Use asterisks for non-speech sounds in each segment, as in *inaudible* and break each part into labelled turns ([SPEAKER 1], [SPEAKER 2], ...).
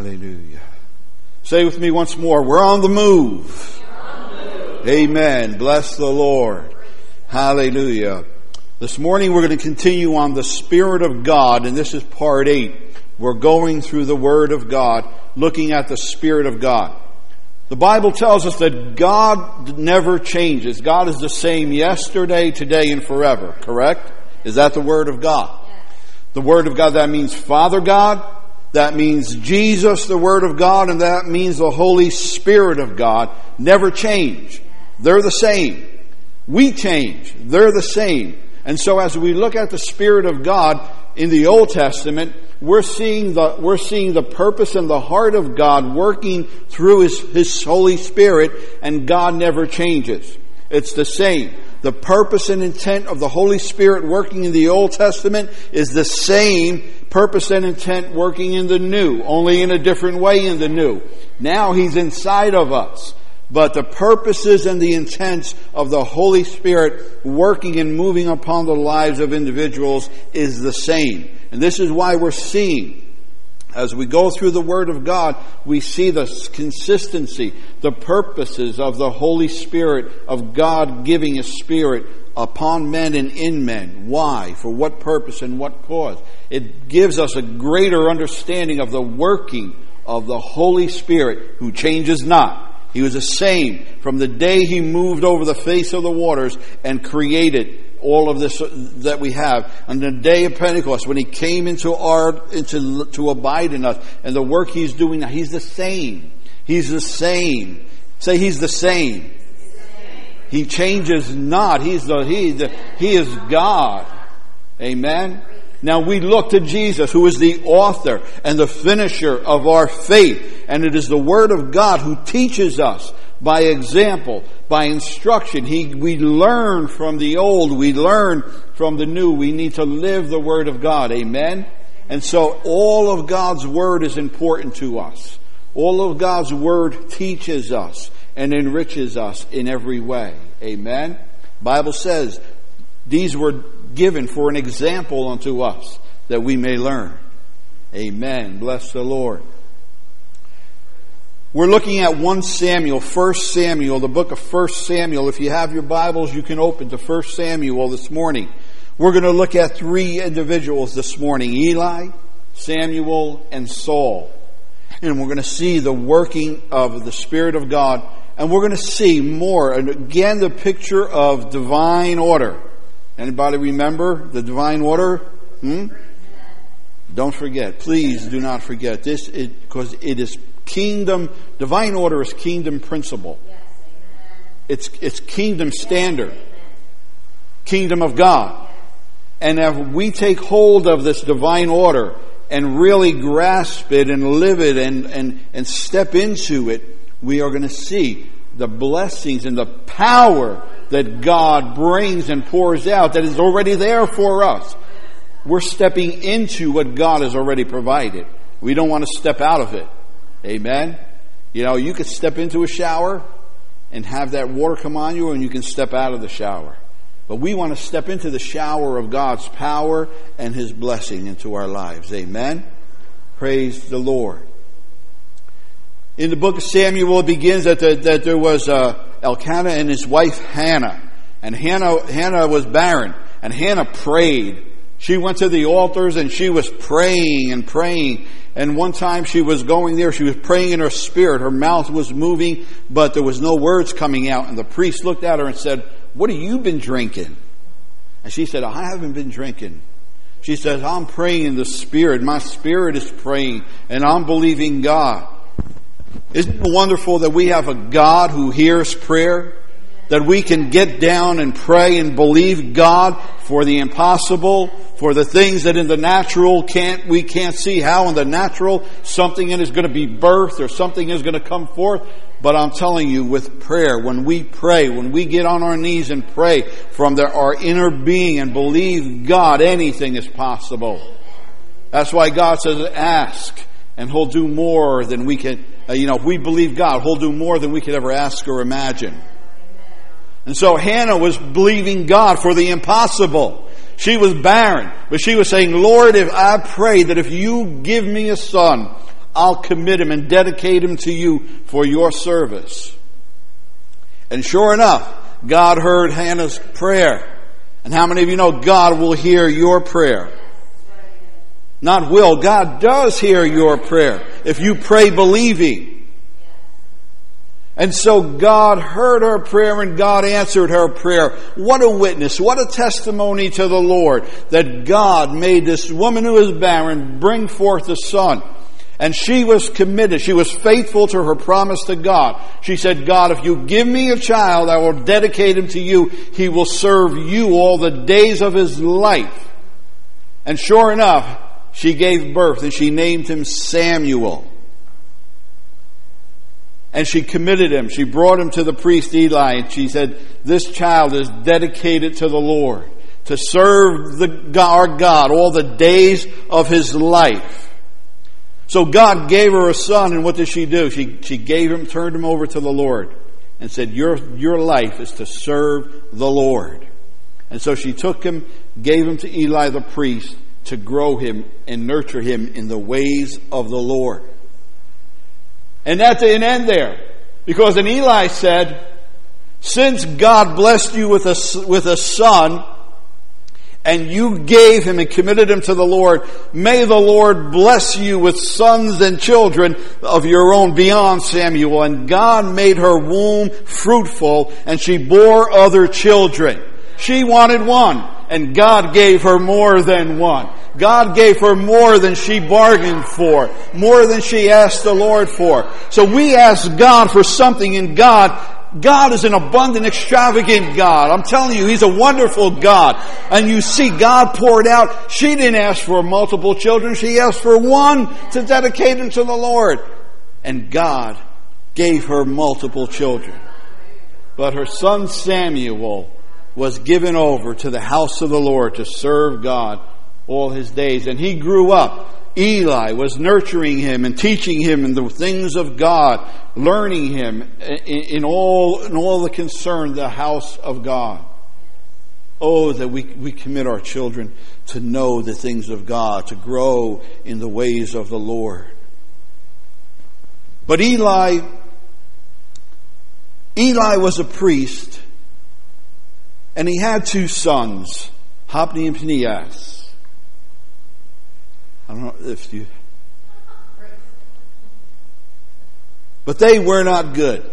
[SPEAKER 1] Hallelujah. Say with me once more, we're on the move. On the move. Amen. Bless the Lord. Hallelujah. This morning we're going to continue on the Spirit of God, and this is part eight. We're going through the Word of God, looking at the Spirit of God. The Bible tells us that God never changes. God is the same yesterday, today, and forever, correct? Is that the Word of God? The Word of God, that means Father God, that means Jesus, the Word of God, and that means the Holy Spirit of God never change. They're the same. We change. They're the same. And so as we look at the Spirit of God in the Old Testament, we're seeing the, we're seeing the purpose and the heart of God working through His, His Holy Spirit, and God never changes. It's the same. The purpose and intent of the Holy Spirit working in the Old Testament is the same purpose and intent working in the New, only in a different way in the New. Now He's inside of us. But the purposes and the intents of the Holy Spirit working and moving upon the lives of individuals is the same. And this is why we're seeing, as we go through the Word of God, we see the consistency, the purposes of the Holy Spirit, of God giving a Spirit upon men and in men. Why? For what purpose and what cause? It gives us a greater understanding of the working of the Holy Spirit who changes not. He was the same from the day he moved over the face of the waters and created all of this that we have. On the day of Pentecost, when he came into our, into, to abide in us and the work he's doing now, he's the same. He's the same. Say he's the same. He changes not. He's the, he, the, he is God. Amen. Now we look to Jesus, who is the author and the finisher of our faith. And it is the Word of God who teaches us by example, by instruction. He, we learn from the old, we learn from the new. We need to live the Word of God. Amen? And so all of God's Word is important to us. All of God's Word teaches us and enriches us in every way. Amen? Bible says these were given for an example unto us that we may learn. Amen. Bless the Lord. We're looking at 1 Samuel, 1 Samuel, the book of 1 Samuel. If you have your Bibles, you can open to 1 Samuel this morning. We're going to look at three individuals this morning Eli, Samuel, and Saul. And we're going to see the working of the Spirit of God. And we're going to see more. And again, the picture of divine order. Anybody remember the divine order? Hmm? Don't forget. Please do not forget this because it, it is kingdom, divine order is kingdom principle. It's, it's kingdom standard. Kingdom of God. And if we take hold of this divine order and really grasp it and live it and, and, and step into it, we are going to see the blessings and the power that God brings and pours out that is already there for us. We're stepping into what God has already provided. We don't want to step out of it. Amen? You know, you could step into a shower and have that water come on you, and you can step out of the shower. But we want to step into the shower of God's power and His blessing into our lives. Amen? Praise the Lord. In the book of Samuel, it begins that, the, that there was uh, Elkanah and his wife Hannah. And Hannah, Hannah was barren. And Hannah prayed. She went to the altars and she was praying and praying. And one time she was going there, she was praying in her spirit. Her mouth was moving, but there was no words coming out. And the priest looked at her and said, What have you been drinking? And she said, I haven't been drinking. She says, I'm praying in the spirit. My spirit is praying, and I'm believing God. Isn't it wonderful that we have a God who hears prayer? That we can get down and pray and believe God for the impossible, for the things that in the natural can't, we can't see how in the natural something is going to be birthed or something is going to come forth. But I'm telling you, with prayer, when we pray, when we get on our knees and pray from the, our inner being and believe God, anything is possible. That's why God says, ask, and He'll do more than we can, uh, you know, if we believe God, He'll do more than we could ever ask or imagine. And so Hannah was believing God for the impossible. She was barren, but she was saying, Lord, if I pray that if you give me a son, I'll commit him and dedicate him to you for your service. And sure enough, God heard Hannah's prayer. And how many of you know God will hear your prayer? Not will, God does hear your prayer if you pray believing. And so God heard her prayer and God answered her prayer. What a witness, what a testimony to the Lord that God made this woman who is barren bring forth a son. And she was committed. She was faithful to her promise to God. She said, God, if you give me a child, I will dedicate him to you. He will serve you all the days of his life. And sure enough, she gave birth and she named him Samuel. And she committed him. She brought him to the priest Eli and she said, this child is dedicated to the Lord to serve the, our God all the days of his life. So God gave her a son, and what did she do? She, she gave him, turned him over to the Lord, and said, your, your life is to serve the Lord. And so she took him, gave him to Eli the priest to grow him and nurture him in the ways of the Lord. And that didn't end there. Because then Eli said, since God blessed you with a, with a son, and you gave him and committed him to the Lord, may the Lord bless you with sons and children of your own beyond Samuel. And God made her womb fruitful and she bore other children. She wanted one and God gave her more than one. God gave her more than she bargained for, more than she asked the Lord for. So we ask God for something and God God is an abundant, extravagant God. I'm telling you, He's a wonderful God. And you see God poured out. She didn't ask for multiple children. She asked for one to dedicate him to the Lord. And God gave her multiple children. But her son Samuel was given over to the house of the Lord to serve God all his days. And he grew up Eli was nurturing him and teaching him in the things of God, learning him in, all, in all the concern, the house of God. Oh, that we, we commit our children to know the things of God, to grow in the ways of the Lord. But Eli, Eli was a priest, and he had two sons, Hophni and Phinehas. I don't know if you. But they were not good.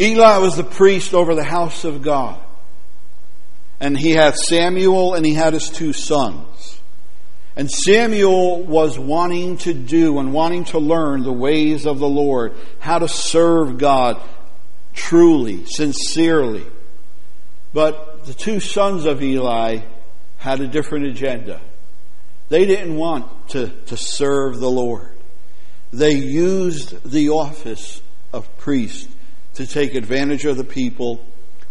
[SPEAKER 1] Eli was the priest over the house of God. And he had Samuel and he had his two sons. And Samuel was wanting to do and wanting to learn the ways of the Lord, how to serve God truly, sincerely. But the two sons of Eli had a different agenda. They didn't want to, to serve the Lord. They used the office of priest to take advantage of the people,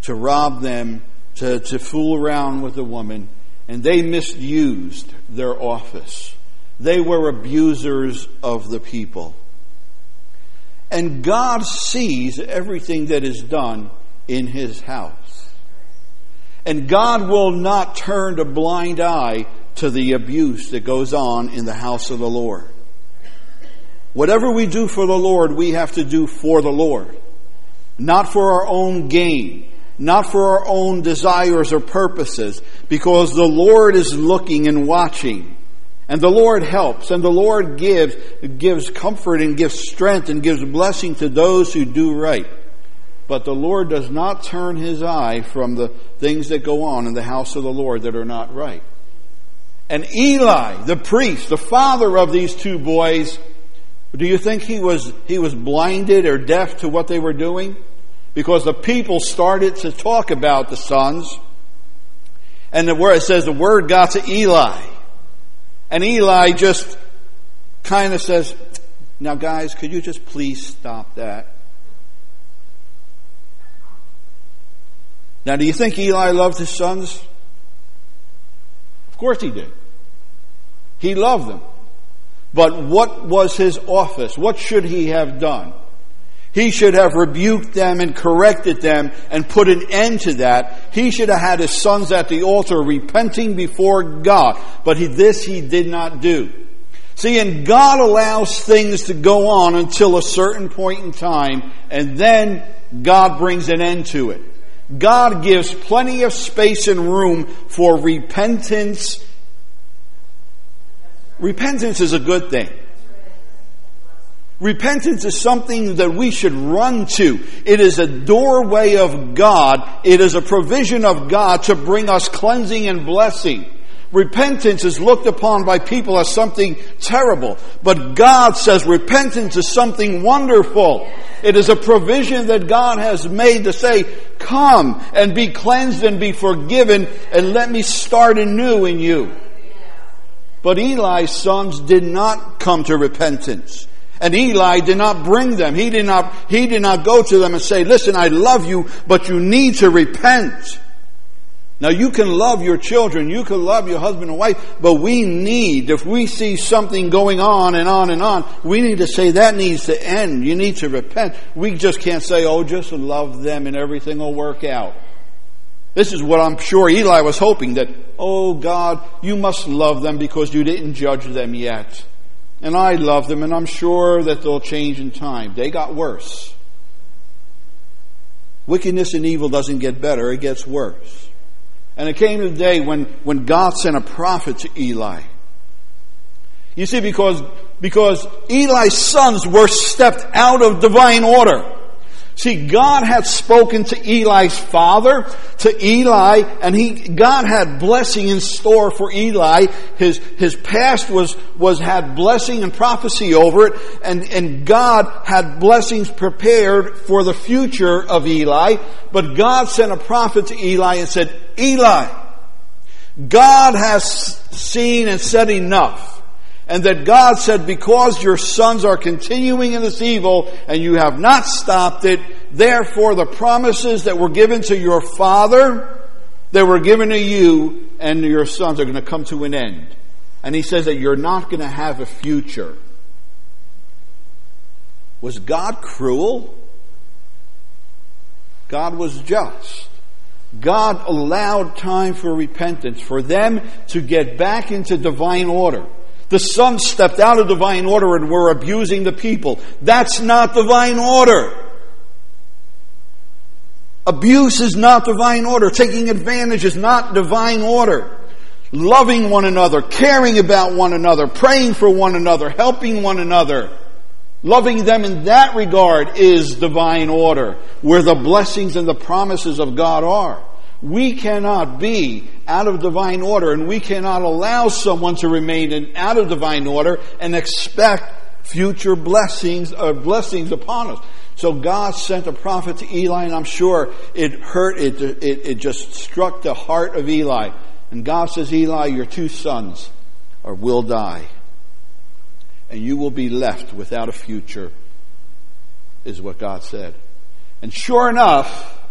[SPEAKER 1] to rob them, to, to fool around with the woman, and they misused their office. They were abusers of the people. And God sees everything that is done in His house. And God will not turn a blind eye to the abuse that goes on in the house of the Lord. Whatever we do for the Lord, we have to do for the Lord. Not for our own gain, not for our own desires or purposes, because the Lord is looking and watching. And the Lord helps, and the Lord gives, gives comfort and gives strength and gives blessing to those who do right. But the Lord does not turn his eye from the things that go on in the house of the Lord that are not right. And Eli, the priest, the father of these two boys, do you think he was, he was blinded or deaf to what they were doing? Because the people started to talk about the sons. And the word, it says the word got to Eli. And Eli just kind of says, now guys, could you just please stop that? Now, do you think Eli loved his sons? Of course he did. He loved them. But what was his office? What should he have done? He should have rebuked them and corrected them and put an end to that. He should have had his sons at the altar repenting before God. But he, this he did not do. See, and God allows things to go on until a certain point in time, and then God brings an end to it. God gives plenty of space and room for repentance. Repentance is a good thing. Repentance is something that we should run to. It is a doorway of God. It is a provision of God to bring us cleansing and blessing. Repentance is looked upon by people as something terrible, but God says repentance is something wonderful. It is a provision that God has made to say, come and be cleansed and be forgiven and let me start anew in you. But Eli's sons did not come to repentance. And Eli did not bring them. He did not, he did not go to them and say, listen, I love you, but you need to repent. Now you can love your children, you can love your husband and wife, but we need, if we see something going on and on and on, we need to say that needs to end. You need to repent. We just can't say, oh, just love them and everything will work out. This is what I'm sure Eli was hoping that, oh God, you must love them because you didn't judge them yet. And I love them and I'm sure that they'll change in time. They got worse. Wickedness and evil doesn't get better, it gets worse. And it came to the day when, when God sent a prophet to Eli. You see, because, because Eli's sons were stepped out of divine order. See, God had spoken to Eli's father, to Eli, and he, God had blessing in store for Eli. His, his past was, was, had blessing and prophecy over it, and, and God had blessings prepared for the future of Eli. But God sent a prophet to Eli and said, Eli, God has seen and said enough. And that God said, because your sons are continuing in this evil and you have not stopped it, therefore the promises that were given to your father, that were given to you and your sons are going to come to an end. And he says that you're not going to have a future. Was God cruel? God was just. God allowed time for repentance, for them to get back into divine order. The sons stepped out of divine order and were abusing the people. That's not divine order. Abuse is not divine order. Taking advantage is not divine order. Loving one another, caring about one another, praying for one another, helping one another, loving them in that regard is divine order, where the blessings and the promises of God are. We cannot be out of divine order and we cannot allow someone to remain in out of divine order and expect future blessings or uh, blessings upon us. So God sent a prophet to Eli and I'm sure it hurt, it, it, it just struck the heart of Eli. And God says, Eli, your two sons are, will die and you will be left without a future is what God said. And sure enough,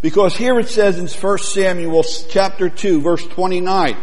[SPEAKER 1] because here it says in 1 Samuel chapter 2 verse 29,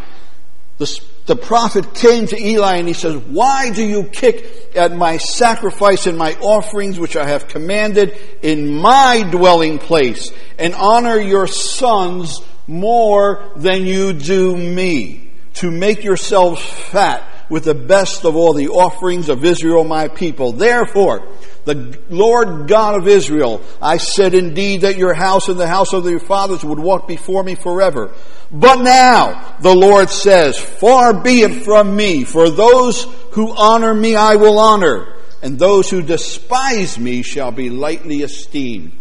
[SPEAKER 1] the, the prophet came to Eli and he says, why do you kick at my sacrifice and my offerings which I have commanded in my dwelling place and honor your sons more than you do me to make yourselves fat with the best of all the offerings of Israel my people. Therefore, the Lord God of Israel, I said indeed that your house and the house of your fathers would walk before me forever. But now, the Lord says, far be it from me, for those who honor me I will honor, and those who despise me shall be lightly esteemed.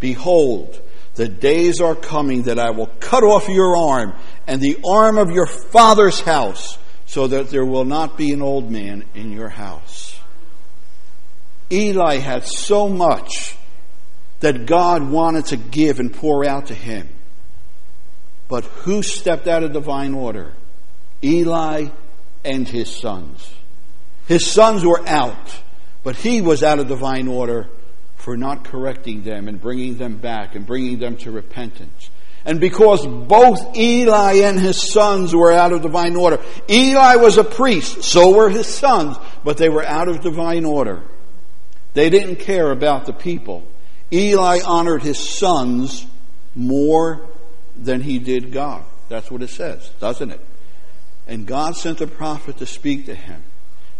[SPEAKER 1] Behold, the days are coming that I will cut off your arm and the arm of your father's house, so that there will not be an old man in your house. Eli had so much that God wanted to give and pour out to him. But who stepped out of divine order? Eli and his sons. His sons were out, but he was out of divine order for not correcting them and bringing them back and bringing them to repentance. And because both Eli and his sons were out of divine order, Eli was a priest, so were his sons, but they were out of divine order. They didn't care about the people. Eli honored his sons more than he did God. That's what it says, doesn't it? And God sent a prophet to speak to him.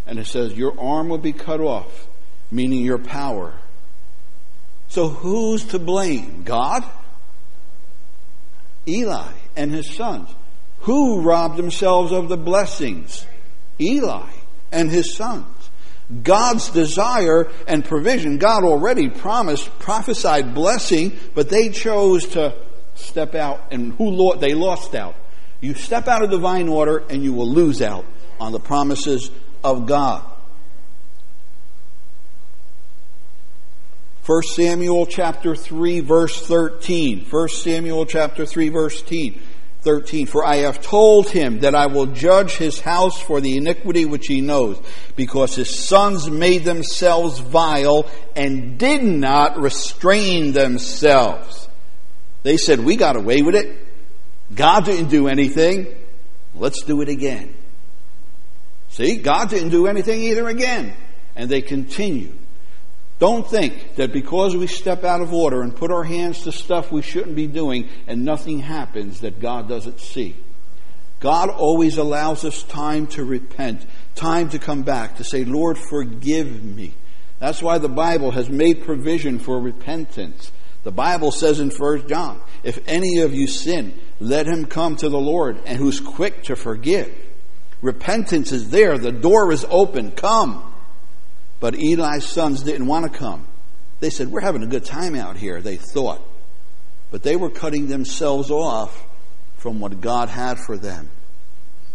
[SPEAKER 1] And it says, Your arm will be cut off, meaning your power. So who's to blame? God? Eli and his sons. Who robbed themselves of the blessings? Eli and his sons. God's desire and provision. God already promised, prophesied blessing, but they chose to step out and who they lost out. You step out of divine order and you will lose out on the promises of God. 1 Samuel chapter 3 verse 13. 1 Samuel chapter 3 verse 13. 13. For I have told him that I will judge his house for the iniquity which he knows, because his sons made themselves vile and did not restrain themselves. They said, We got away with it. God didn't do anything. Let's do it again. See, God didn't do anything either again. And they continue. Don't think that because we step out of order and put our hands to stuff we shouldn't be doing and nothing happens that God doesn't see. God always allows us time to repent, time to come back, to say, Lord, forgive me. That's why the Bible has made provision for repentance. The Bible says in 1 John, if any of you sin, let him come to the Lord and who's quick to forgive. Repentance is there. The door is open. Come. But Eli's sons didn't want to come. They said, We're having a good time out here, they thought. But they were cutting themselves off from what God had for them.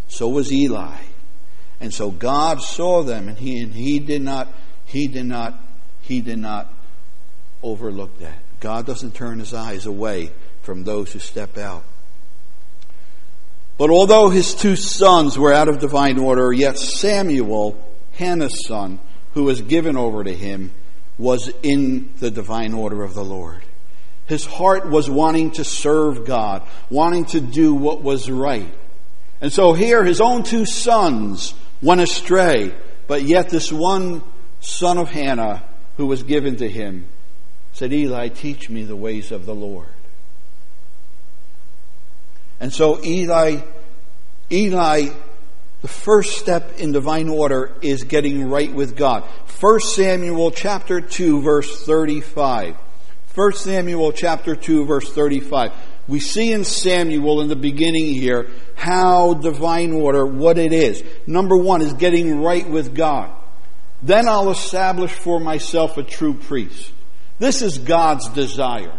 [SPEAKER 1] So was Eli. And so God saw them and he, and he did not, he did not, he did not overlook that. God doesn't turn his eyes away from those who step out. But although his two sons were out of divine order, yet Samuel, Hannah's son, who was given over to him was in the divine order of the Lord. His heart was wanting to serve God, wanting to do what was right. And so here his own two sons went astray, but yet this one son of Hannah who was given to him said, Eli, teach me the ways of the Lord. And so Eli, Eli the first step in divine order is getting right with God. 1 Samuel chapter 2 verse 35. 1 Samuel chapter 2 verse 35. We see in Samuel in the beginning here how divine order, what it is. Number one is getting right with God. Then I'll establish for myself a true priest. This is God's desire.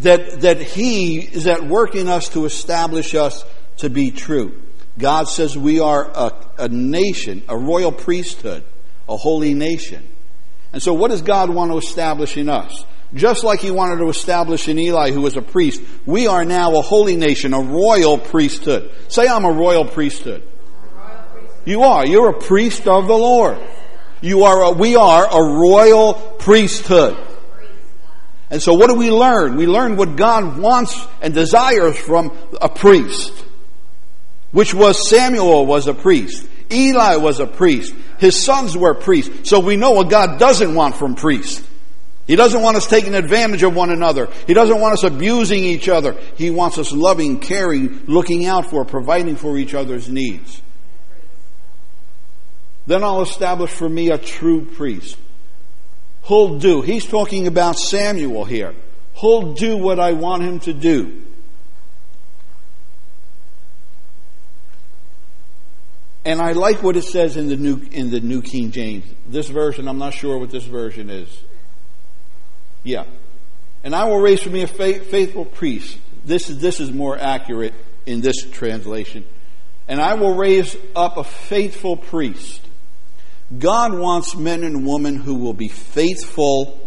[SPEAKER 1] That, that He is at work in us to establish us to be true. God says we are a, a nation, a royal priesthood, a holy nation. And so, what does God want to establish in us? Just like He wanted to establish in Eli, who was a priest, we are now a holy nation, a royal priesthood. Say, I'm a royal priesthood. You are. You're a priest of the Lord. You are. A, we are a royal priesthood. And so, what do we learn? We learn what God wants and desires from a priest which was Samuel was a priest. Eli was a priest. His sons were priests. So we know what God doesn't want from priests. He doesn't want us taking advantage of one another. He doesn't want us abusing each other. He wants us loving, caring, looking out for, providing for each other's needs. Then I'll establish for me a true priest. Who'll do. He's talking about Samuel here. Who'll do what I want him to do. And I like what it says in the new in the New King James. This version, I'm not sure what this version is. Yeah. And I will raise for me a faithful priest. This is this is more accurate in this translation. And I will raise up a faithful priest. God wants men and women who will be faithful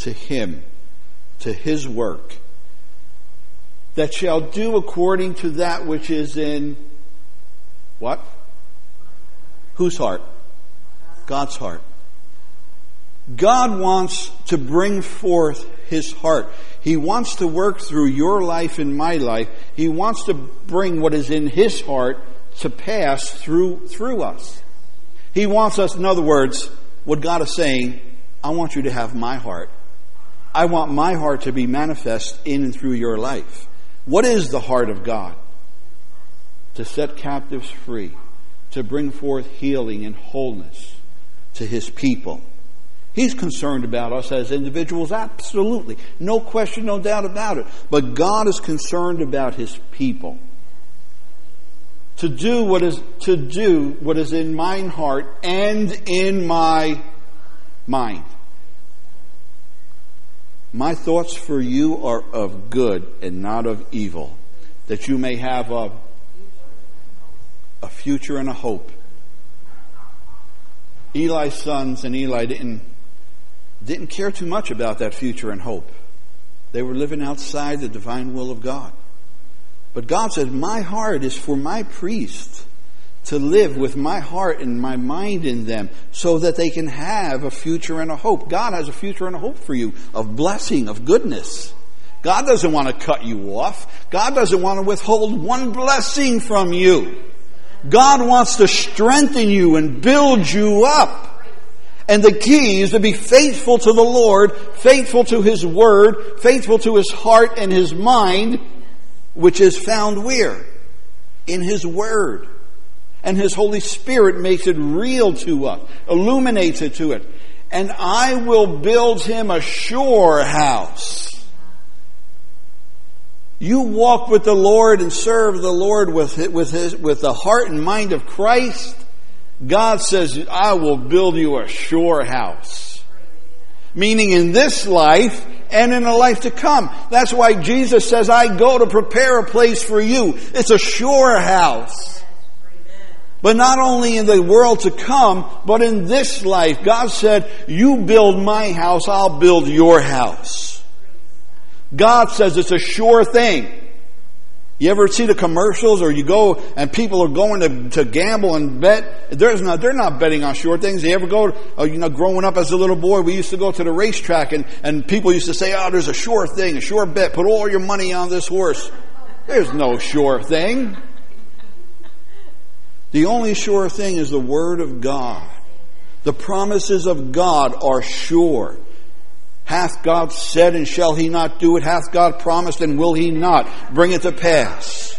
[SPEAKER 1] to him, to his work, that shall do according to that which is in what? Whose heart? God's heart. God wants to bring forth His heart. He wants to work through your life and my life. He wants to bring what is in His heart to pass through, through us. He wants us, in other words, what God is saying, I want you to have my heart. I want my heart to be manifest in and through your life. What is the heart of God? To set captives free, to bring forth healing and wholeness to his people. He's concerned about us as individuals, absolutely. No question, no doubt about it. But God is concerned about his people. To do what is to do what is in mine heart and in my mind. My thoughts for you are of good and not of evil, that you may have a, a future and a hope. Eli's sons and Eli didn't, didn't care too much about that future and hope. They were living outside the divine will of God. But God said, My heart is for my priests to live with my heart and my mind in them so that they can have a future and a hope. God has a future and a hope for you of blessing, of goodness. God doesn't want to cut you off. God doesn't want to withhold one blessing from you. God wants to strengthen you and build you up. And the key is to be faithful to the Lord, faithful to His Word, faithful to His heart and His mind, which is found where? In His Word. And His Holy Spirit makes it real to us, illuminates it to it. And I will build him a sure house. You walk with the Lord and serve the Lord with, with, his, with the heart and mind of Christ. God says, I will build you a sure house. Meaning in this life and in a life to come. That's why Jesus says, I go to prepare a place for you. It's a sure house. But not only in the world to come, but in this life. God said, you build my house, I'll build your house. God says it's a sure thing. You ever see the commercials or you go and people are going to, to gamble and bet? There's not, they're not betting on sure things. You ever go, uh, you know, growing up as a little boy, we used to go to the racetrack and, and people used to say, oh, there's a sure thing, a sure bet. Put all your money on this horse. There's no sure thing. The only sure thing is the Word of God. The promises of God are sure. Hath God said and shall he not do it? Hath God promised and will he not bring it to pass?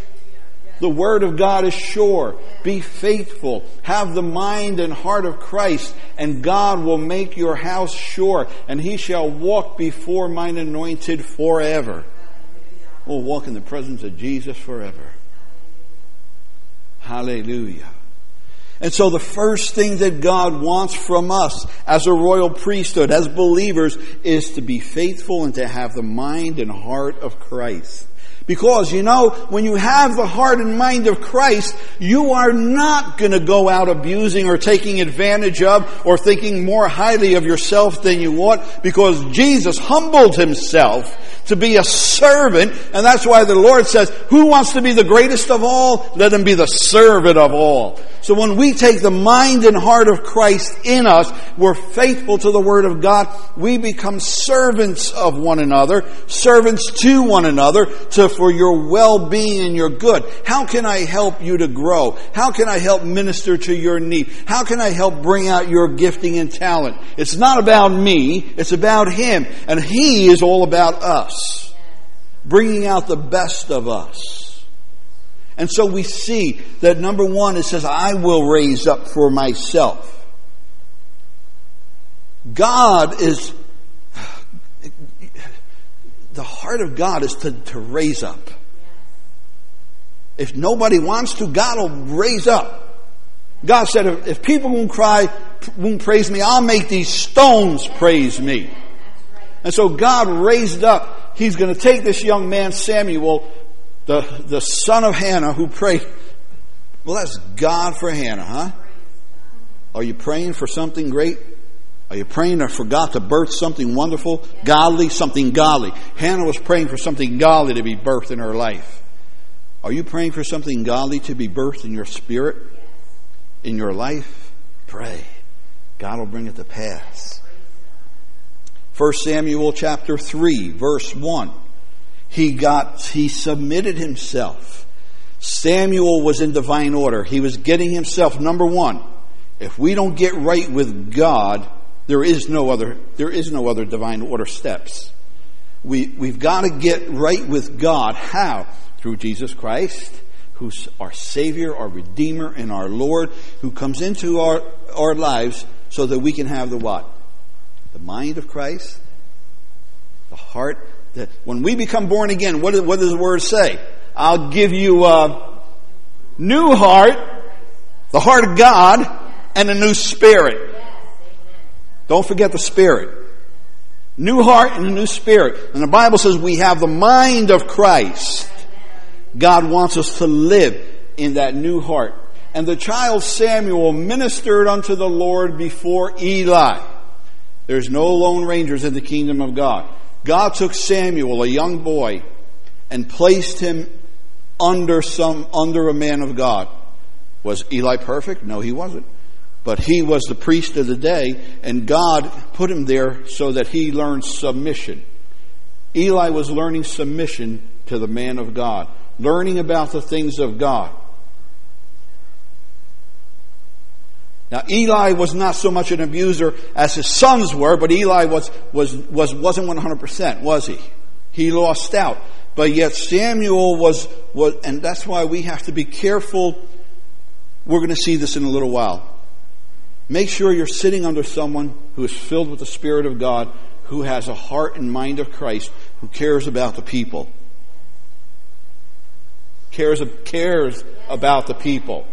[SPEAKER 1] The Word of God is sure. Be faithful. Have the mind and heart of Christ, and God will make your house sure, and he shall walk before mine anointed forever. We'll walk in the presence of Jesus forever. Hallelujah. And so the first thing that God wants from us as a royal priesthood, as believers, is to be faithful and to have the mind and heart of Christ. Because, you know, when you have the heart and mind of Christ, you are not going to go out abusing or taking advantage of or thinking more highly of yourself than you ought because Jesus humbled himself to be a servant, and that's why the Lord says, who wants to be the greatest of all? Let him be the servant of all. So when we take the mind and heart of Christ in us, we're faithful to the Word of God, we become servants of one another, servants to one another, to, for your well-being and your good. How can I help you to grow? How can I help minister to your need? How can I help bring out your gifting and talent? It's not about me, it's about Him, and He is all about us. Bringing out the best of us. And so we see that number one, it says, I will raise up for myself. God is, the heart of God is to, to raise up. If nobody wants to, God will raise up. God said, if, people won't cry, won't praise me, I'll make these stones praise me. And so God raised up. He's going to take this young man, Samuel, the, the son of Hannah who prayed. Well, that's God for Hannah, huh? Are you praying for something great? Are you praying for God to birth something wonderful, godly, something godly? Hannah was praying for something godly to be birthed in her life. Are you praying for something godly to be birthed in your spirit, in your life? Pray. God will bring it to pass. 1 Samuel chapter 3, verse 1 he got, he submitted himself. Samuel was in divine order. He was getting himself, number one, if we don't get right with God, There is no other, there is no other divine order steps. We, we've got to get right with God. How? Through Jesus Christ, who's our Savior, our Redeemer, and our Lord, who comes into our, our lives so that we can have the what? The mind of Christ, the heart. That when we become born again, what, what does the Word say? I'll give you a new heart, the heart of God, and a new spirit. Don't forget the spirit. New heart and a new spirit. And the Bible says we have the mind of Christ. God wants us to live in that new heart. And the child Samuel ministered unto the Lord before Eli. There's no lone rangers in the kingdom of God. God took Samuel, a young boy, and placed him under some, under a man of God. Was Eli perfect? No, he wasn't. But he was the priest of the day, and God put him there so that he learned submission. Eli was learning submission to the man of God, learning about the things of God. Now Eli was not so much an abuser as his sons were, but Eli was, was, was, wasn't 100%, was he? He lost out. But yet Samuel was, was, and that's why we have to be careful. We're going to see this in a little while. Make sure you're sitting under someone who is filled with the Spirit of God, who has a heart and mind of Christ, who cares about the people. Cares, cares about the people.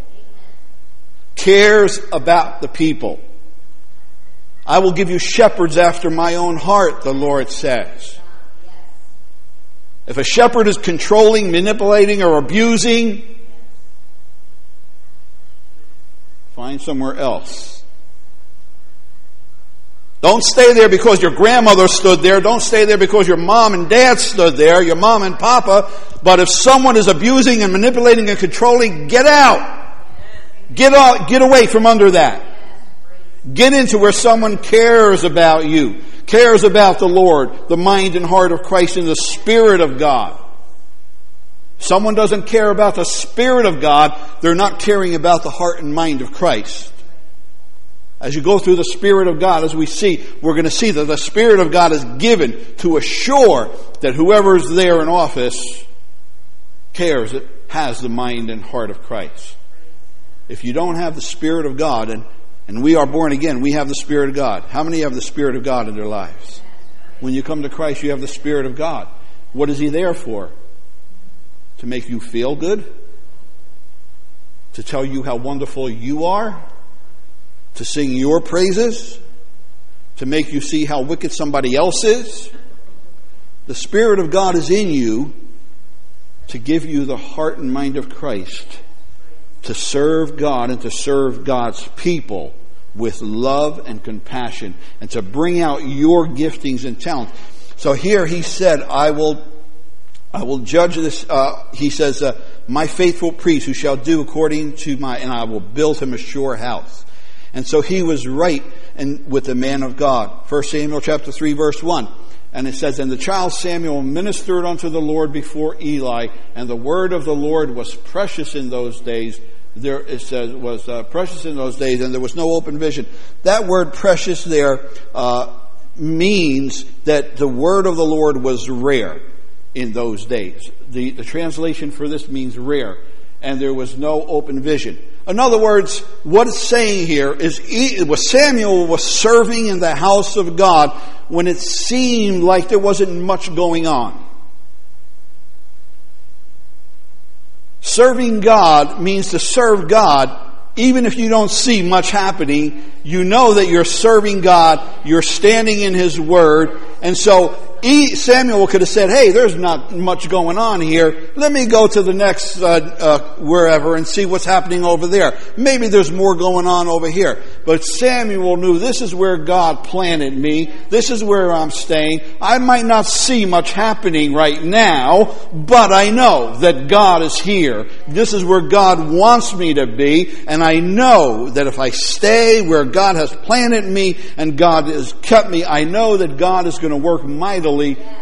[SPEAKER 1] Cares about the people. I will give you shepherds after my own heart, the Lord says. If a shepherd is controlling, manipulating, or abusing, find somewhere else. Don't stay there because your grandmother stood there. Don't stay there because your mom and dad stood there, your mom and papa. But if someone is abusing and manipulating and controlling, get out. Get out, get away from under that. Get into where someone cares about you, cares about the Lord, the mind and heart of Christ and the Spirit of God. Someone doesn't care about the Spirit of God, they're not caring about the heart and mind of Christ. As you go through the Spirit of God, as we see, we're going to see that the Spirit of God is given to assure that whoever is there in office cares, it has the mind and heart of Christ. If you don't have the Spirit of God, and, and we are born again, we have the Spirit of God. How many have the Spirit of God in their lives? When you come to Christ, you have the Spirit of God. What is He there for? To make you feel good? To tell you how wonderful you are? To sing your praises, to make you see how wicked somebody else is. The Spirit of God is in you to give you the heart and mind of Christ, to serve God and to serve God's people with love and compassion, and to bring out your giftings and talents. So here he said, I will, I will judge this, uh, he says, uh, my faithful priest who shall do according to my, and I will build him a sure house. And so he was right with the man of God. 1 Samuel chapter 3 verse 1. And it says, And the child Samuel ministered unto the Lord before Eli, and the word of the Lord was precious in those days. There it says was uh, precious in those days, and there was no open vision. That word precious there uh, means that the word of the Lord was rare in those days. The, the translation for this means rare, and there was no open vision. In other words, what it's saying here is Samuel was serving in the house of God when it seemed like there wasn't much going on. Serving God means to serve God even if you don't see much happening. You know that you're serving God, you're standing in His Word, and so Samuel could have said, hey, there's not much going on here. Let me go to the next uh, uh, wherever and see what's happening over there. Maybe there's more going on over here. But Samuel knew this is where God planted me. This is where I'm staying. I might not see much happening right now, but I know that God is here. This is where God wants me to be. And I know that if I stay where God has planted me and God has kept me, I know that God is going to work mightily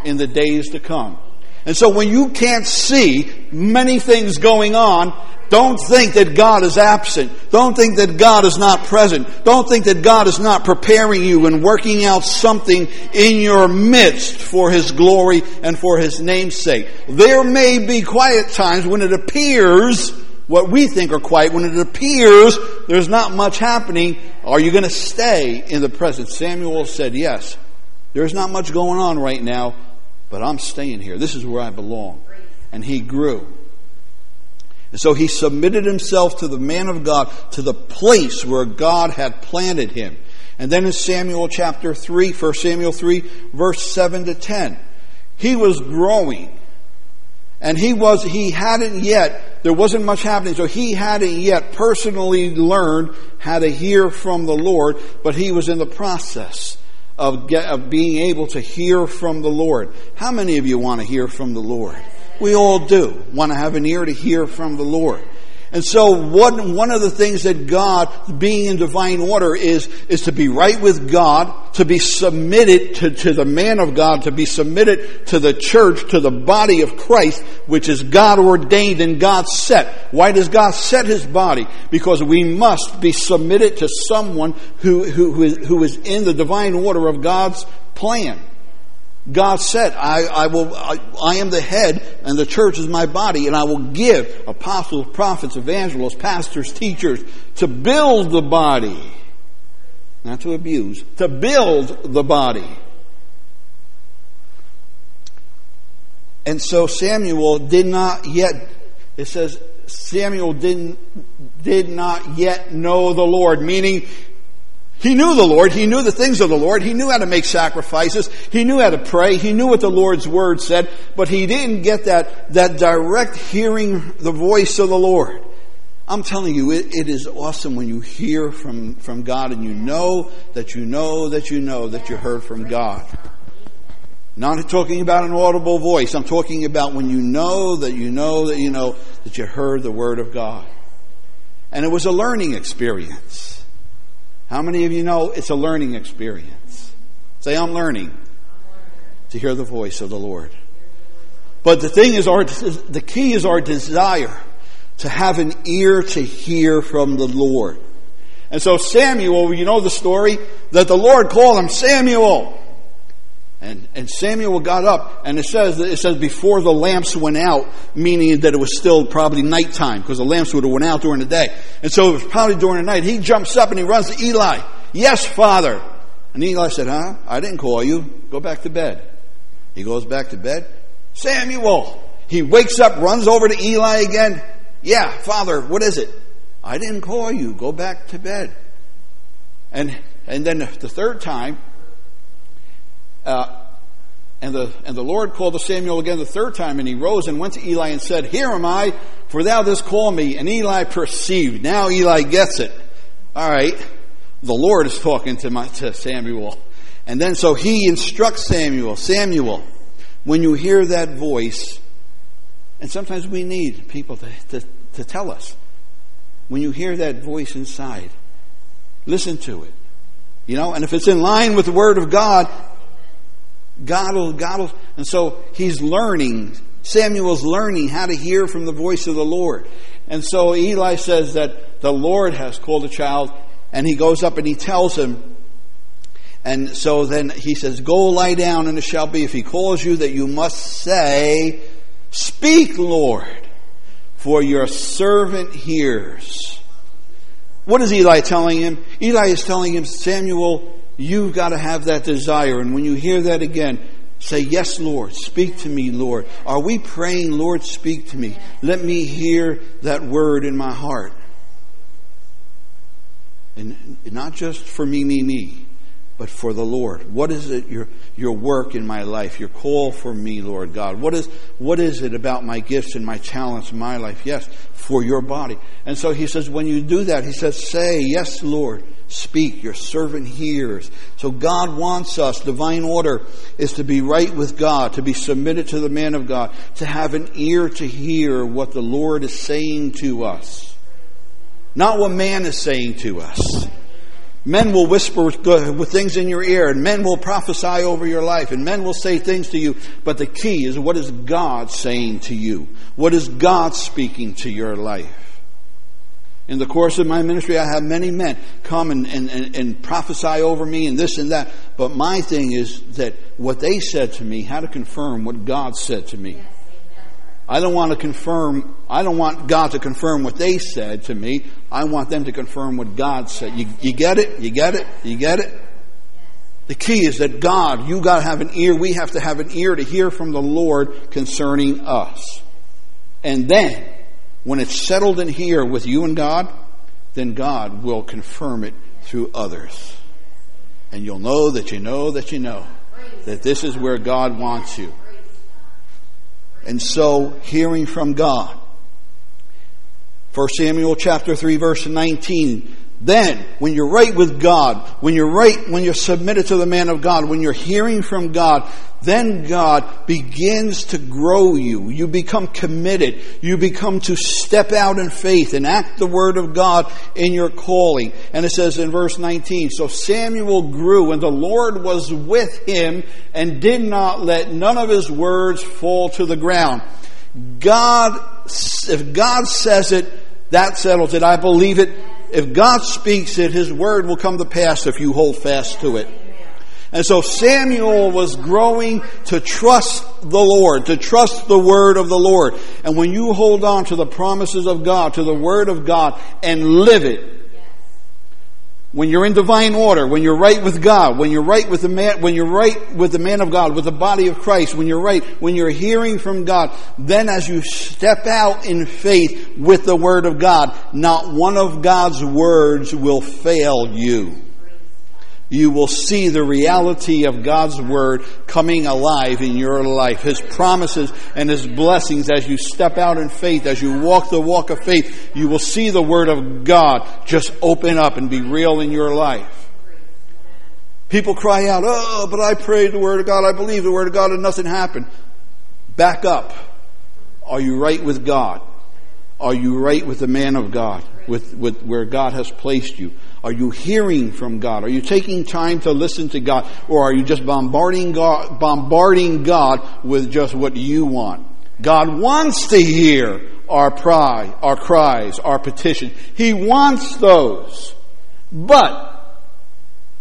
[SPEAKER 1] in the days to come. And so when you can't see many things going on, Don't think that God is absent. Don't think that God is not present. Don't think that God is not preparing you and working out something in your midst for His glory and for His name's sake. There may be quiet times when it appears what we think are quiet, when it appears there's not much happening. Are you going to stay in the presence? Samuel said, Yes. There's not much going on right now, but I'm staying here. This is where I belong. And he grew. And so he submitted himself to the man of God, to the place where God had planted him. And then in Samuel chapter 3, 1 Samuel 3, verse 7 to 10, he was growing. And he was, he hadn't yet, there wasn't much happening, so he hadn't yet personally learned how to hear from the Lord, but he was in the process of, get, of being able to hear from the Lord. How many of you want to hear from the Lord? We all do want to have an ear to hear from the Lord. And so one, one of the things that God, being in divine order, is, is to be right with God, to be submitted to, to the man of God, to be submitted to the church, to the body of Christ, which is God ordained and God set. Why does God set his body? Because we must be submitted to someone who, who, who, is, who is in the divine order of God's plan. God said, I, I will, I, I, am the head and the church is my body and I will give apostles, prophets, evangelists, pastors, teachers to build the body. Not to abuse, to build the body. And so Samuel did not yet, it says, Samuel didn't, did not yet know the Lord, meaning he knew the Lord. He knew the things of the Lord. He knew how to make sacrifices. He knew how to pray. He knew what the Lord's word said, but he didn't get that, that direct hearing the voice of the Lord. I'm telling you, it, it is awesome when you hear from, from God and you know that you know that you know that you heard from God. Not talking about an audible voice. I'm talking about when you know that you know that you know that you heard the word of God. And it was a learning experience. How many of you know it's a learning experience? Say, I'm learning to hear the voice of the Lord. But the thing is, our, the key is our desire to have an ear to hear from the Lord. And so Samuel, you know the story, that the Lord called him Samuel. And, and Samuel got up, and it says it says before the lamps went out, meaning that it was still probably nighttime because the lamps would have went out during the day, and so it was probably during the night. He jumps up and he runs to Eli. Yes, Father. And Eli said, "Huh? I didn't call you. Go back to bed." He goes back to bed. Samuel. He wakes up, runs over to Eli again. Yeah, Father. What is it? I didn't call you. Go back to bed. And and then the third time, uh, and the, and the Lord called to Samuel again the third time, and he rose and went to Eli and said, Here am I, for thou didst call me. And Eli perceived. Now Eli gets it. All right, the Lord is talking to, my, to Samuel. And then so he instructs Samuel, Samuel, when you hear that voice, and sometimes we need people to, to, to tell us, when you hear that voice inside, listen to it. You know, and if it's in line with the Word of God, God will, God will, and so he's learning. Samuel's learning how to hear from the voice of the Lord. And so Eli says that the Lord has called a child, and he goes up and he tells him, and so then he says, Go lie down, and it shall be, if he calls you, that you must say, Speak, Lord, for your servant hears. What is Eli telling him? Eli is telling him, Samuel, You've got to have that desire. And when you hear that again, say, Yes, Lord, speak to me, Lord. Are we praying, Lord, speak to me? Let me hear that word in my heart. And not just for me, me, me, but for the Lord. What is it, your, your work in my life, your call for me, Lord God? What is, what is it about my gifts and my talents in my life? Yes, for your body. And so he says, when you do that, he says, say, Yes, Lord speak. Your servant hears. So God wants us, divine order is to be right with God, to be submitted to the man of God, to have an ear to hear what the Lord is saying to us. Not what man is saying to us. Men will whisper with things in your ear, and men will prophesy over your life, and men will say things to you. But the key is what is God saying to you? What is God speaking to your life? In the course of my ministry, I have many men come and, and, and, and, prophesy over me and this and that. But my thing is that what they said to me had to confirm what God said to me. I don't want to confirm, I don't want God to confirm what they said to me. I want them to confirm what God said. You, you get it? You get it? You get it? The key is that God, you got to have an ear, we have to have an ear to hear from the Lord concerning us. And then, when it's settled in here with you and God, then God will confirm it through others. And you'll know that you know that you know that this is where God wants you. And so, hearing from God. 1 Samuel chapter 3 verse 19 then, when you're right with God, when you're right, when you're submitted to the man of God, when you're hearing from God, then God begins to grow you. You become committed. You become to step out in faith and act the word of God in your calling. And it says in verse 19, So Samuel grew and the Lord was with him and did not let none of his words fall to the ground. God, if God says it, that settles it. I believe it if God speaks it, His word will come to pass if you hold fast to it. And so Samuel was growing to trust the Lord, to trust the word of the Lord. And when you hold on to the promises of God, to the word of God, and live it, when you're in divine order, when you're right with God, when you're right with the man, when you're right with the man of God, with the body of Christ, when you're right, when you're hearing from God, then as you step out in faith with the Word of God, not one of God's words will fail you you will see the reality of God's Word coming alive in your life. His promises and His blessings as you step out in faith, as you walk the walk of faith, you will see the Word of God just open up and be real in your life. People cry out, oh, but I prayed the Word of God, I believe the Word of God, and nothing happened. Back up. Are you right with God? Are you right with the man of God, with, with where God has placed you? Are you hearing from God? Are you taking time to listen to God? Or are you just bombarding God, bombarding God with just what you want? God wants to hear our cry, our cries, our petition. He wants those. But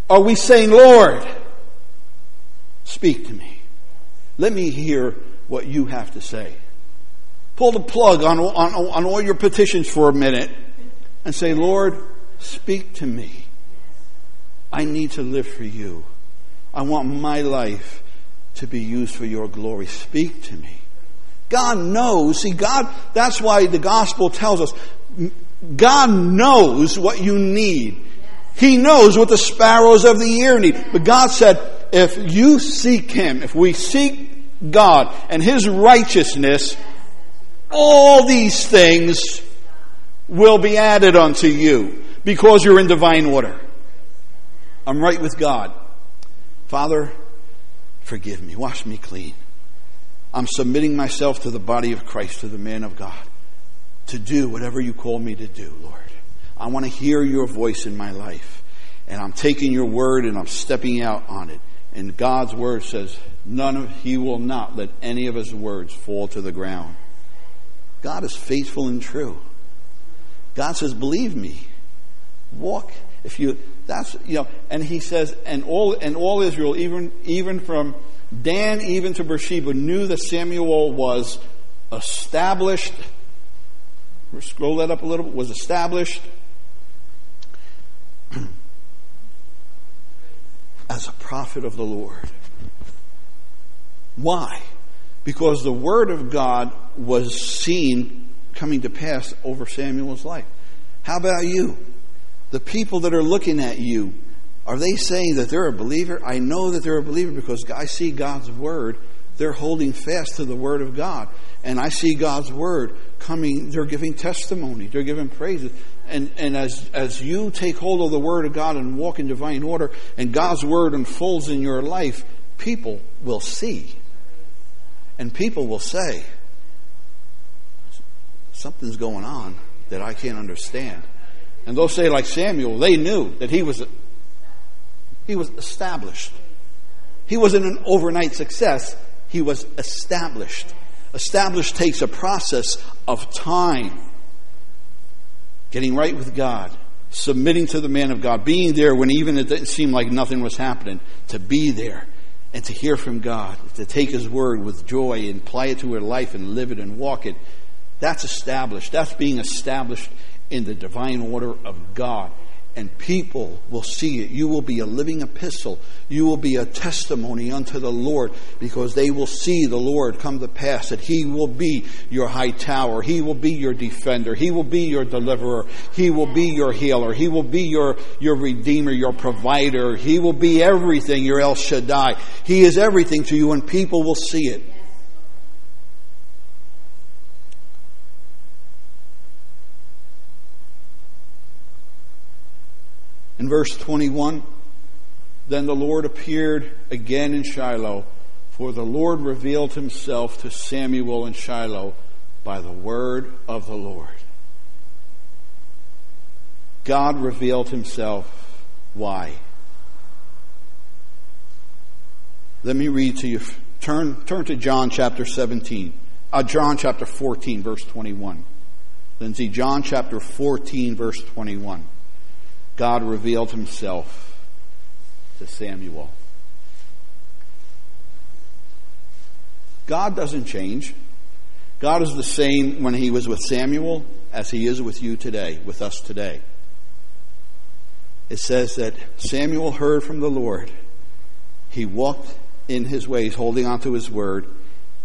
[SPEAKER 1] are we saying, Lord, speak to me. Let me hear what you have to say. Pull the plug on, on, on all your petitions for a minute and say, Lord, Speak to me. I need to live for you. I want my life to be used for your glory. Speak to me. God knows. See, God, that's why the gospel tells us God knows what you need. He knows what the sparrows of the air need. But God said, if you seek Him, if we seek God and His righteousness, all these things will be added unto you because you're in divine order. I'm right with God. Father, forgive me. Wash me clean. I'm submitting myself to the body of Christ, to the man of God, to do whatever you call me to do, Lord. I want to hear your voice in my life. And I'm taking your word and I'm stepping out on it. And God's word says, none of, he will not let any of his words fall to the ground. God is faithful and true. God says, believe me. Walk. If you, that's, you know, and he says, and all, and all Israel, even, even from Dan even to Beersheba, knew that Samuel was established. Scroll that up a little bit. Was established *clears throat* as a prophet of the Lord. Why? Because the word of God was seen coming to pass over Samuel's life. How about you? the people that are looking at you, are they saying that they're a believer? I know that they're a believer because I see God's word. They're holding fast to the word of God. And I see God's word coming, they're giving testimony, they're giving praises. And, and as, as you take hold of the word of God and walk in divine order, and God's word unfolds in your life, people will see. And people will say, something's going on that I can't understand. And they'll say, like Samuel, they knew that he was, he was established. He wasn't an overnight success, he was established. Established takes a process of time. getting right with God, submitting to the man of God, being there when even it didn't seem like nothing was happening, to be there and to hear from God, to take His word with joy and apply it to her life and live it and walk it. That's established. That's being established in the divine order of God and people will see it. You will be a living epistle. You will be a testimony unto the Lord because they will see the Lord come to pass, that He will be your high tower. He will be your defender. He will be your deliverer. He will be your healer. He will be your, your redeemer, your provider. He will be everything, your El Shaddai. He is everything to you and people will see it. In verse 21, then the Lord appeared again in Shiloh, for the Lord revealed himself to Samuel in Shiloh by the word of the Lord. God revealed himself. Why? Let me read to you. Turn, turn to John chapter 17. Uh, John chapter 14, verse 21. Then see John chapter 14, verse 21. God revealed himself to Samuel. God doesn't change. God is the same when he was with Samuel as he is with you today, with us today. It says that Samuel heard from the Lord. He walked in his ways, holding on to his word,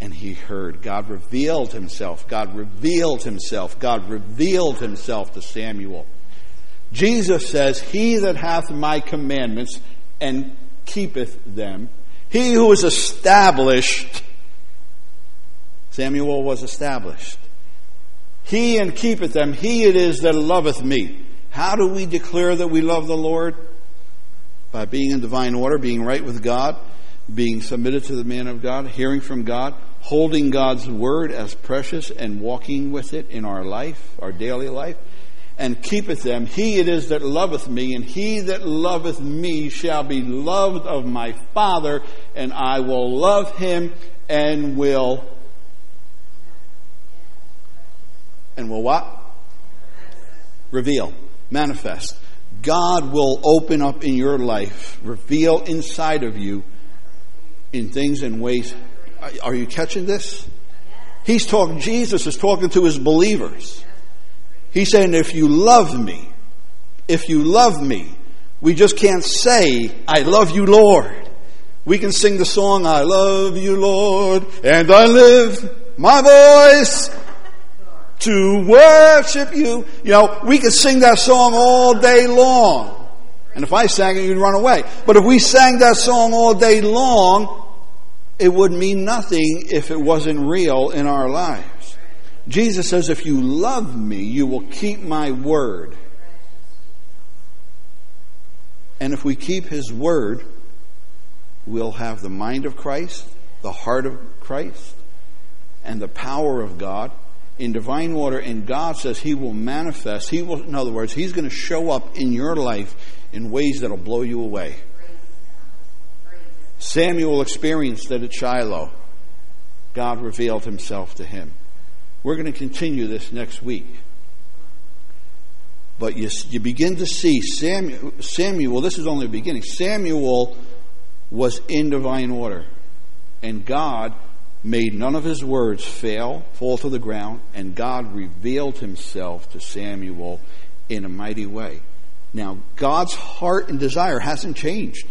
[SPEAKER 1] and he heard. God revealed himself. God revealed himself. God revealed himself to Samuel. Jesus says, He that hath my commandments and keepeth them, he who is established, Samuel was established. He and keepeth them, he it is that loveth me. How do we declare that we love the Lord? By being in divine order, being right with God, being submitted to the man of God, hearing from God, holding God's word as precious and walking with it in our life, our daily life and keepeth them, he it is that loveth me, and he that loveth me shall be loved of my Father, and I will love him and will. And will what? Reveal. Manifest. God will open up in your life, reveal inside of you in things and ways. Are you catching this? He's talking, Jesus is talking to his believers. He's saying, if you love me, if you love me, we just can't say, I love you, Lord. We can sing the song, I love you, Lord, and I live my voice to worship you. You know, we could sing that song all day long. And if I sang it, you'd run away. But if we sang that song all day long, it would mean nothing if it wasn't real in our lives. Jesus says, If you love me, you will keep my word. And if we keep his word, we'll have the mind of Christ, the heart of Christ, and the power of God in divine water. And God says he will manifest. He will, in other words, he's going to show up in your life in ways that'll blow you away. Samuel experienced that at Shiloh. God revealed himself to him. We're going to continue this next week. But you, you begin to see Samuel, Samuel, this is only the beginning. Samuel was in divine order. And God made none of his words fail, fall to the ground, and God revealed himself to Samuel in a mighty way. Now, God's heart and desire hasn't changed.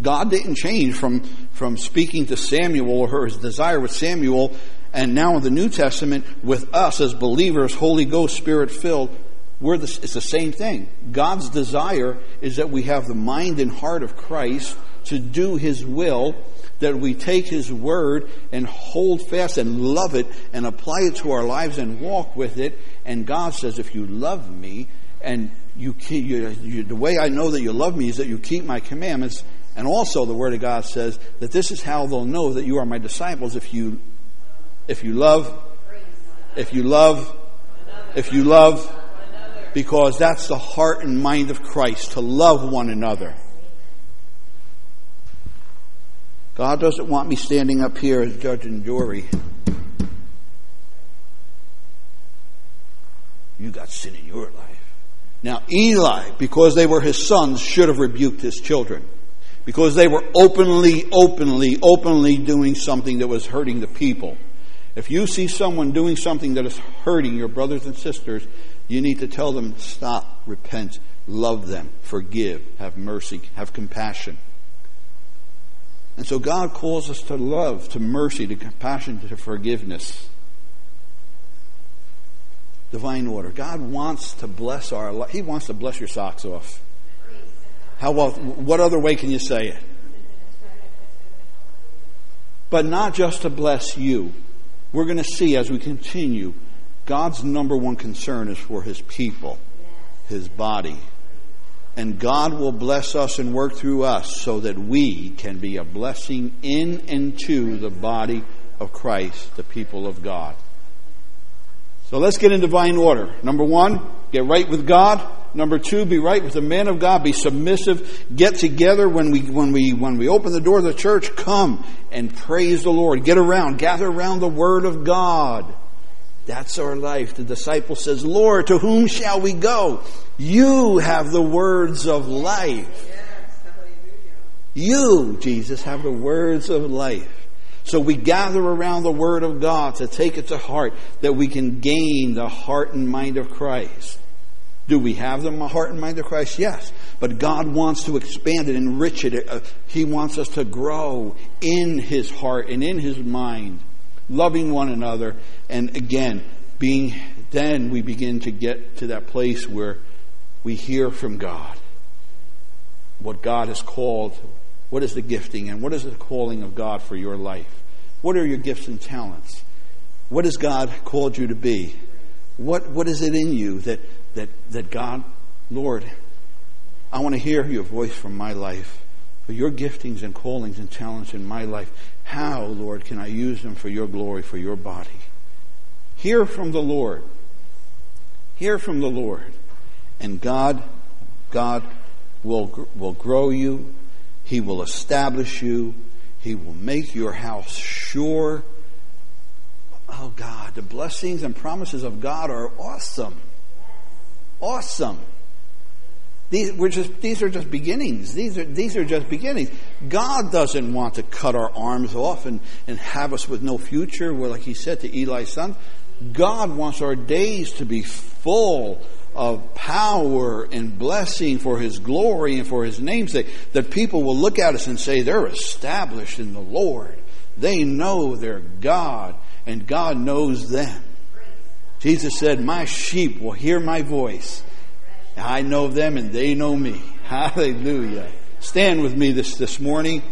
[SPEAKER 1] God didn't change from, from speaking to Samuel or his desire with Samuel and now in the New Testament, with us as believers, Holy Ghost, Spirit filled, we're the, it's the same thing. God's desire is that we have the mind and heart of Christ to do His will, that we take His word and hold fast and love it and apply it to our lives and walk with it. And God says, if you love me and you keep, you, you, the way I know that you love me is that you keep my commandments. And also, the Word of God says that this is how they'll know that you are my disciples if you if you love, if you love, if you love, because that's the heart and mind of Christ, to love one another. God doesn't want me standing up here as judge and jury. You got sin in your life. Now, Eli, because they were his sons, should have rebuked his children. Because they were openly, openly, openly doing something that was hurting the people. If you see someone doing something that is hurting your brothers and sisters, you need to tell them, stop, repent, love them, forgive, have mercy, have compassion. And so God calls us to love, to mercy, to compassion, to forgiveness. Divine order. God wants to bless our life. He wants to bless your socks off. How well, what other way can you say it? But not just to bless you. We're going to see as we continue, God's number one concern is for His people, His body, and God will bless us and work through us so that we can be a blessing in and to the body of Christ, the people of God. So let's get in divine order. Number one, get right with God. Number two, be right with the man of God. Be submissive. Get together when we when we when we open the door of the church. Come and praise the Lord. Get around. Gather around the Word of God. That's our life. The disciple says, Lord, to whom shall we go? You have the words of life. You, Jesus, have the words of life. So we gather around the Word of God to take it to heart that we can gain the heart and mind of Christ. Do we have the heart and mind of Christ? Yes. But God wants to expand it, enrich it. Uh, he wants us to grow in His heart and in His mind loving one another, and again, being, then we begin to get to that place where we hear from God what God has called, what is the gifting, and what is the calling of God for your life. What are your gifts and talents? What has God called you to be? What, what is it in you that, that, that God, Lord, I want to hear your voice from my life, for your giftings and callings and talents in my life. How, Lord, can I use them for your glory, for your body? Hear from the Lord. Hear from the Lord. And God, God will, will grow you. He will establish you. He will make your house sure. Oh God, the blessings and promises of God are awesome. Awesome. These, we're just, these are just beginnings. These are, these are just beginnings. God doesn't want to cut our arms off and, and have us with no future, where, like he said to Eli's son. God wants our days to be full of power and blessing for His glory and for His namesake, that people will look at us and say, they're established in the Lord. They know their God, and God knows them. Jesus said, My sheep will hear my voice I know them and they know me. *laughs* Hallelujah. Stand with me this, this morning.